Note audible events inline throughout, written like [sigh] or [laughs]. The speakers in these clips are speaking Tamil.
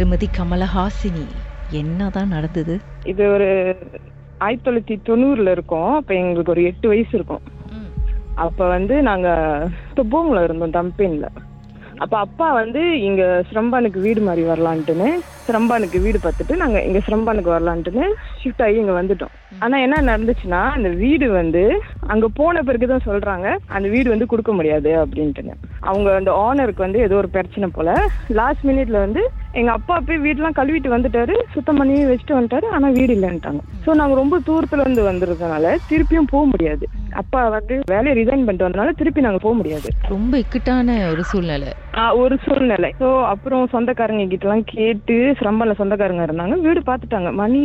திருமதி கமலஹாசினி என்னதான் நடந்தது? இது ஒரு ஆயிரத்தி தொள்ளாயிரத்தி தொண்ணூறுல இருக்கோம். அப்ப எங்களுக்கு ஒரு எட்டு வயசு இருக்கும். அப்ப வந்து நாங்க துப்போங்ல இருந்தோம் தம்பேன்ல. அப்ப அப்பா வந்து இங்க சிரம்பானுக்கு வீடு மாதிரி வரலான்ட்டுன்னு சிரம்பானுக்கு வீடு பார்த்துட்டு நாங்க இங்க சிரம்பானுக்கு வரலான்ட்டுன்னு ஷிஃப்ட் ஆகி இங்க வந்துட்டோம். ஆனா என்ன நடந்துச்சுன்னா அந்த வீடு வந்து அங்க போன பிறகுதான் சொல்றாங்க அந்த வீடு வந்து கொடுக்க முடியாது அப்படின்ட்டுன்னு. அவங்க அந்த ஓனருக்கு வந்து ஏதோ ஒரு பிரச்சனை போல. லாஸ்ட் மினிட்ல வந்து எங்க அப்பா போய் வீடெல்லாம் கழுவிட்டு வந்துட்டாரு. சுத்தம் பண்ணி வச்சுட்டு வந்துட்டாரு. ஆனா வீடு இல்லைன்ட்டாங்க. ஸோ நாங்க ரொம்ப தூரத்துல இருந்து வந்திருக்கனால திருப்பியும் போக முடியாது. அப்பா வந்து வேலையை ரிசைன் பண்ணிட்டு வந்தனால திருப்பி நாங்க போக முடியாது. ரொம்ப இக்கட்டான ஒரு சூழ்நிலை. ஒரு சூழ்நிலை. ஸோ அப்புறம் சொந்தக்காரங்க கிட்ட எல்லாம் கேட்டு சிரம்பல சொந்தக்காரங்க இருந்தாங்க. வீடு பார்த்துட்டாங்க மணி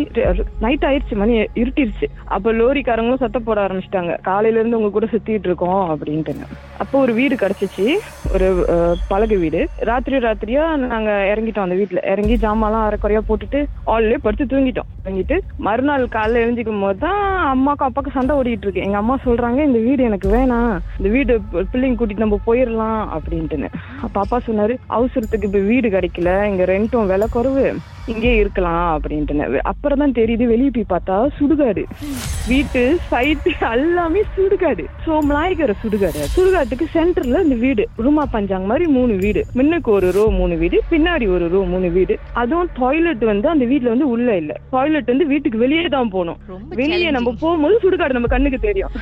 நைட் ஆயிடுச்சு மணி இருட்டிருச்சு. அப்ப லோரிக்காரங்களும் சத்த போட ஆரம்பிச்சிட்டாங்க. காலையில இருந்து உங்க கூட சுத்திட்டு இருக்கோம் அப்படின்ட்டுங்க அப்போ ஒரு வீடு கிடைச்சிச்சு. ஒரு பலகை வீடு. ராத்திரி ராத்திரியா நாங்க இறங்கிட்டோம் அந்த வீட்டுல இறங்கி ஜாமான்லாம் அரைக்குறையா போட்டுட்டு ஆல்லே படுத்து தூங்கிட்டோம். தூங்கிட்டு மறுநாள் காலைல எழுந்திக்கும் போது தான் அம்மாக்கும் அப்பாவுக்கும் சண்டை ஓடிட்டு இருக்கு. எங்க அம்மா சொல்றாங்க இந்த வீடு எனக்கு வேணாம். இந்த வீடு பிள்ளைங்க கூட்டிட்டு நம்ம போயிடலாம் அப்படின்ட்டுன்னு. பாப்பா சொன்னார் சொன்னாரு அவசரத்துக்கு இப்ப வீடு கிடைக்கல. இங்க ரெண்டும் விலை குறைவு. இங்கே இருக்கலாம் அப்படின்ட்டுன்னு அப்புறம் தான் தெரியுது வெளியே போய் பார்த்தா சுடுகாடு. வீட்டு சைட்டு எல்லாமே சுடுகாடு. சோ மலாய்கர சுடுகாடு. சுடுகாட்டுக்கு சென்டர்ல இந்த வீடு. ரூமா பஞ்சாங் மாதிரி மூணு வீடு. முன்னுக்கு ஒரு ரோ மூணு வீடு. பின்னாடி ஒரு ரோ மூணு வீடு. அதுவும் டாய்லெட் வந்து அந்த வீட்ல வந்து உள்ள இல்ல. டாய்லெட் வந்து வீட்டுக்கு வெளியே தான் போகணும். ரொம்ப வெளியே நம்ம போகும்போது சுடுகாடு நம்ம கண்ணுக்கு தெரியும்.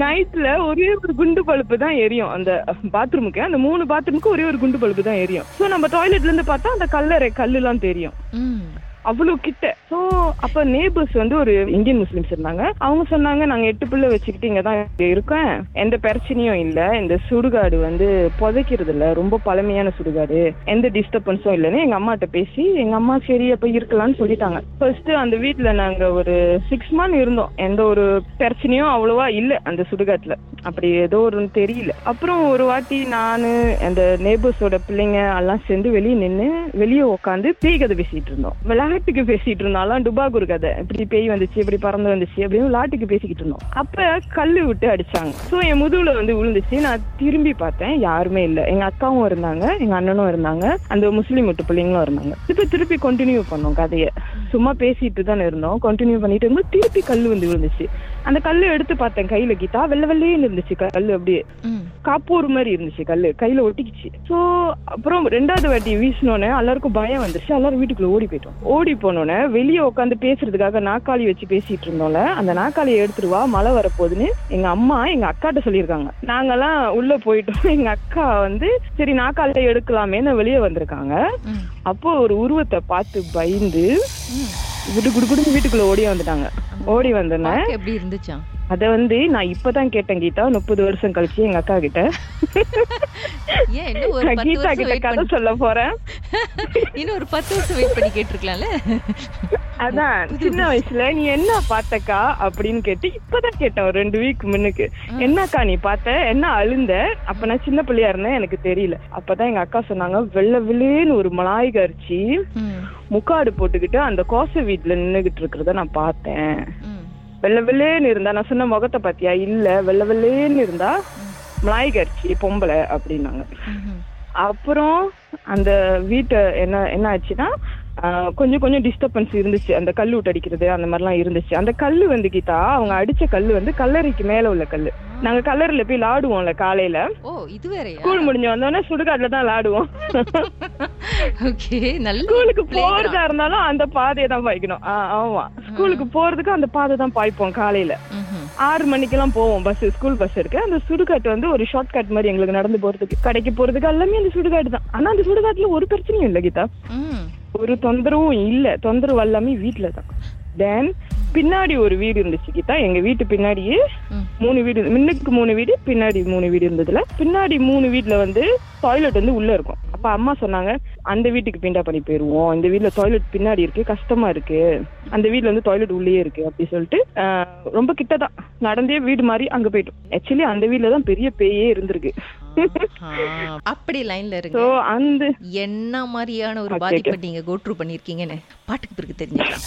நைட்ல ஒரே ஒரு குண்டு பல்பு தான் எரியும். அந்த பாத்ரூமுக்கு அந்த மூணு பாத்ரூமுக்கு ஒரே ஒரு குண்டு பல்பு தான் எரியும். சோ நம்ம டாய்லெட்ல இருந்து பார்த்தா அந்த கல்லறை கல்லுலாம் தெரியும் ம். அவ்வளவு கிட்ட. சோ அப்ப நேபர்ஸ் வந்து ஒரு இந்தியன் முஸ்லிம்ஸ் இருந்தாங்க. அவங்க சொன்னாங்க நாங்க எட்டு பிள்ளை வச்சுக்கிட்டு இங்க தான் இருக்கேன் எந்த பிரச்சனையும் இல்ல. இந்த சுடுகாடு வந்து புதைக்கிறது இல்ல ரொம்ப பழமையான சுடுகாடு. எந்த டிஸ்டர்பன்ஸும் இல்லைன்னு எங்க அம்மாட்ட பேசி எங்க அம்மா சரி அப்ப இருக்கலாம்னு சொல்லிட்டாங்க. ஃபர்ஸ்ட் அந்த வீட்டுல நாங்க ஒரு சிக்ஸ் மந்த் இருந்தோம். எந்த ஒரு பிரச்சனையும் அவ்வளவா இல்ல அந்த சுடுகாட்டுல. அப்படி ஏதோ ஒரு தெரியல. அப்புறம் ஒரு வாட்டி நானு அந்த நேபர்ஸோட பிள்ளைங்க எல்லாம் சேர்ந்து வெளியே நின்று வெளியே உட்காந்து பேய் கதை பேசிட்டு இருந்தோம். விளாட்டுக்கு பேசிட்டு இருந்தாலும் டுபாகூர் கதை. இப்படி பேய் வந்துச்சு இப்படி பறந்து வந்துச்சு அப்படின்னு லாட்டுக்கு பேசிக்கிட்டு இருந்தோம். அப்ப கல்லு விட்டு அடிச்சாங்க. சோ என் முதுகுல வந்து விழுந்துச்சு. நான் திரும்பி பார்த்தேன். யாருமே இல்ல. எங்க அக்காவும் இருந்தாங்க எங்க அண்ணனும் இருந்தாங்க அந்த முஸ்லீம் விட்டு பிள்ளைங்களும் இருந்தாங்க. இப்ப திருப்பி கண்டினியூ பண்ணோம் கதையை. சும்மா பேசிட்டு தானே இருந்தோம். கண்டினியூ பண்ணிட்டு இருந்தோம் திருப்பி கல் வந்து விழுந்துச்சு. அந்த கல்லு எடுத்து பார்த்தேன் கையில கீதா. வெள்ளை வெள்ளையே இருந்துச்சு கல்லு அப்படியே. காப்பூர் மாதிரி இருந்துச்சு கல்லு. கையில ஒட்டிக்கிச்சு. சோ அப்புறம் ரெண்டாவது வாட்டி வீசினோன்னே எல்லாருக்கும் பயம் வந்துருச்சு. எல்லாரும் வீட்டுக்குள்ள ஓடி போயிட்டோம். ஓடி போனோன்னே வெளியே உட்காந்து பேசுறதுக்காக நாக்காளி வச்சு பேசிட்டு இருந்தோம்ல. அந்த நாக்காளியை எடுத்துட்டு வா மழை வரப்போகுதுன்னு எங்க அம்மா எங்க அக்காட்ட சொல்லியிருக்காங்க. நாங்கெல்லாம் உள்ள போயிட்டோம். [laughs] எங்க அக்கா வந்து சரி நாக்காளியை எடுக்கலாமேன்னு வெளியே வந்திருக்காங்க. அப்போ ஒரு உருவத்தை பார்த்து பயந்து. குடு குடு குடுன்னு வீட்டுக்குள்ள ஓடி வந்துட்டாங்க. ஓடி வந்தேன் எப்படி இருந்துச்சா? அத வந்து நான் இப்பதான் கேட்டேன் கீதா. முப்பது வருஷம் கழிச்சு எங்க அக்கா கிட்ட. கீதா கிட்ட கதை சொல்ல போறேன். இன்னும் ஒரு பத்து வருஷம் வெயிட் பண்ணி கேட்டிருக்கலாம்ல? அதான் சின்ன வயசுல நீ என்ன பார்த்தக்கா அப்படின்னு கேட்டு இப்பதான் கேட்டேன் ஒரு ரெண்டு வீக் முன்னுக்கு. என்னக்கா நீ பார்த்த? என்ன அழுந்த? அப்ப நான் சின்ன பிள்ளையா இருந்தேன் எனக்கு தெரியல. அப்பதான் எங்க அக்கா சொன்னாங்க வெள்ளை வில்லேன்னு ஒரு மலாய் கரிச்சி ம். முக்காடு போட்டுக்கிட்டு அந்த கோசை வீட்டுல நின்னுகிட்டு இருக்கிறத நான் பார்த்தேன். வெள்ளை வெள்ளேன்னு இருந்தா நான் சொன்ன முகத்தை பாத்தியா இல்ல வெள்ளை வெள்ளேன்னு இருந்தா மலாய் கரிச்சி பொம்பளை அப்படின்னாங்க. அப்புறம் அந்த வீட்டை என்ன என்ன ஆச்சுன்னா கொஞ்சம் கொஞ்சம் டிஸ்டர்பன்ஸ் இருந்துச்சு. அந்த கல்லு விட்டு அடிக்கிறது அந்த மாதிரிலாம் இருந்துச்சு. அந்த கல்லு வந்து கீதா அவங்க அடிச்ச கல்லு வந்து கல்லறைக்கு மேல உள்ள கல்லு. நாங்க கல்லறையில போய் விளாடுவோம்ல காலையில. ஸ்கூல் முடிஞ்ச வந்தோடனே சுடுகாட்டுல தான் விளாடுவோம். ஸ்கூலுக்கு. போறதா இருந்தாலும் அந்த பாதையை தான் பாய்க்கணும். ஆமா. ஸ்கூலுக்கு போறதுக்கு அந்த பாதை தான் பாய்ப்போம் காலையில. ஆறு மணிக்கெல்லாம் போவோம் பஸ் ஸ்கூல் பஸ் இருக்கு. அந்த சுடுகாட்டு வந்து ஒரு ஷார்ட் கட் மாதிரி எங்களுக்கு நடந்து போறதுக்கு கடைக்கு போறதுக்கு எல்லாமே அந்த சுடுகாடு தான். ஆனா அந்த சுடுகாட்டுல ஒரு பிரச்சனையும் இல்ல கீதா. ஒரு தொந்தரவும் இல்ல. தொந்தரவு எல்லாமே வீட்ல தான் தென் பின்னாடி ஒரு வீடு இருந்துச்சு கீதா. எங்க வீட்டு பின்னாடியே. மூணு வீடு முன்னுக்கு மூணு வீடு பின்னாடி மூணு வீடு இருந்ததுல. பின்னாடி மூணு வீட்ல வந்து டாய்லெட் வந்து உள்ள இருக்கும். அப்ப அம்மா சொன்னாங்க அந்த வீட்டுக்கு பிண்டா பண்ணி போயிருவோம். இந்த வீட்ல டாய்லெட் பின்னாடி இருக்கு கஷ்டமா இருக்கு. அந்த வீட்ல வந்து டாய்லெட் உள்ளே இருக்கு. அப்படி சொல்லிட்டு ரொம்ப கிட்டதான். நடந்தே வீடு மாதிரி அங்க போயிட்டோம். ஆக்சுவலி அந்த வீட்ல தான் பெரிய பேயே இருந்திருக்கு. அப்படி லைன்ல இருங்க. அந்த என்ன மாதிரியான ஒரு பாதிப்பை நீங்க கோட்ரூ பண்ணிருக்கீங்கன்னு பாட்டுக்கு பிறகு தெரிஞ்சுக்கலாம்.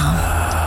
Stern.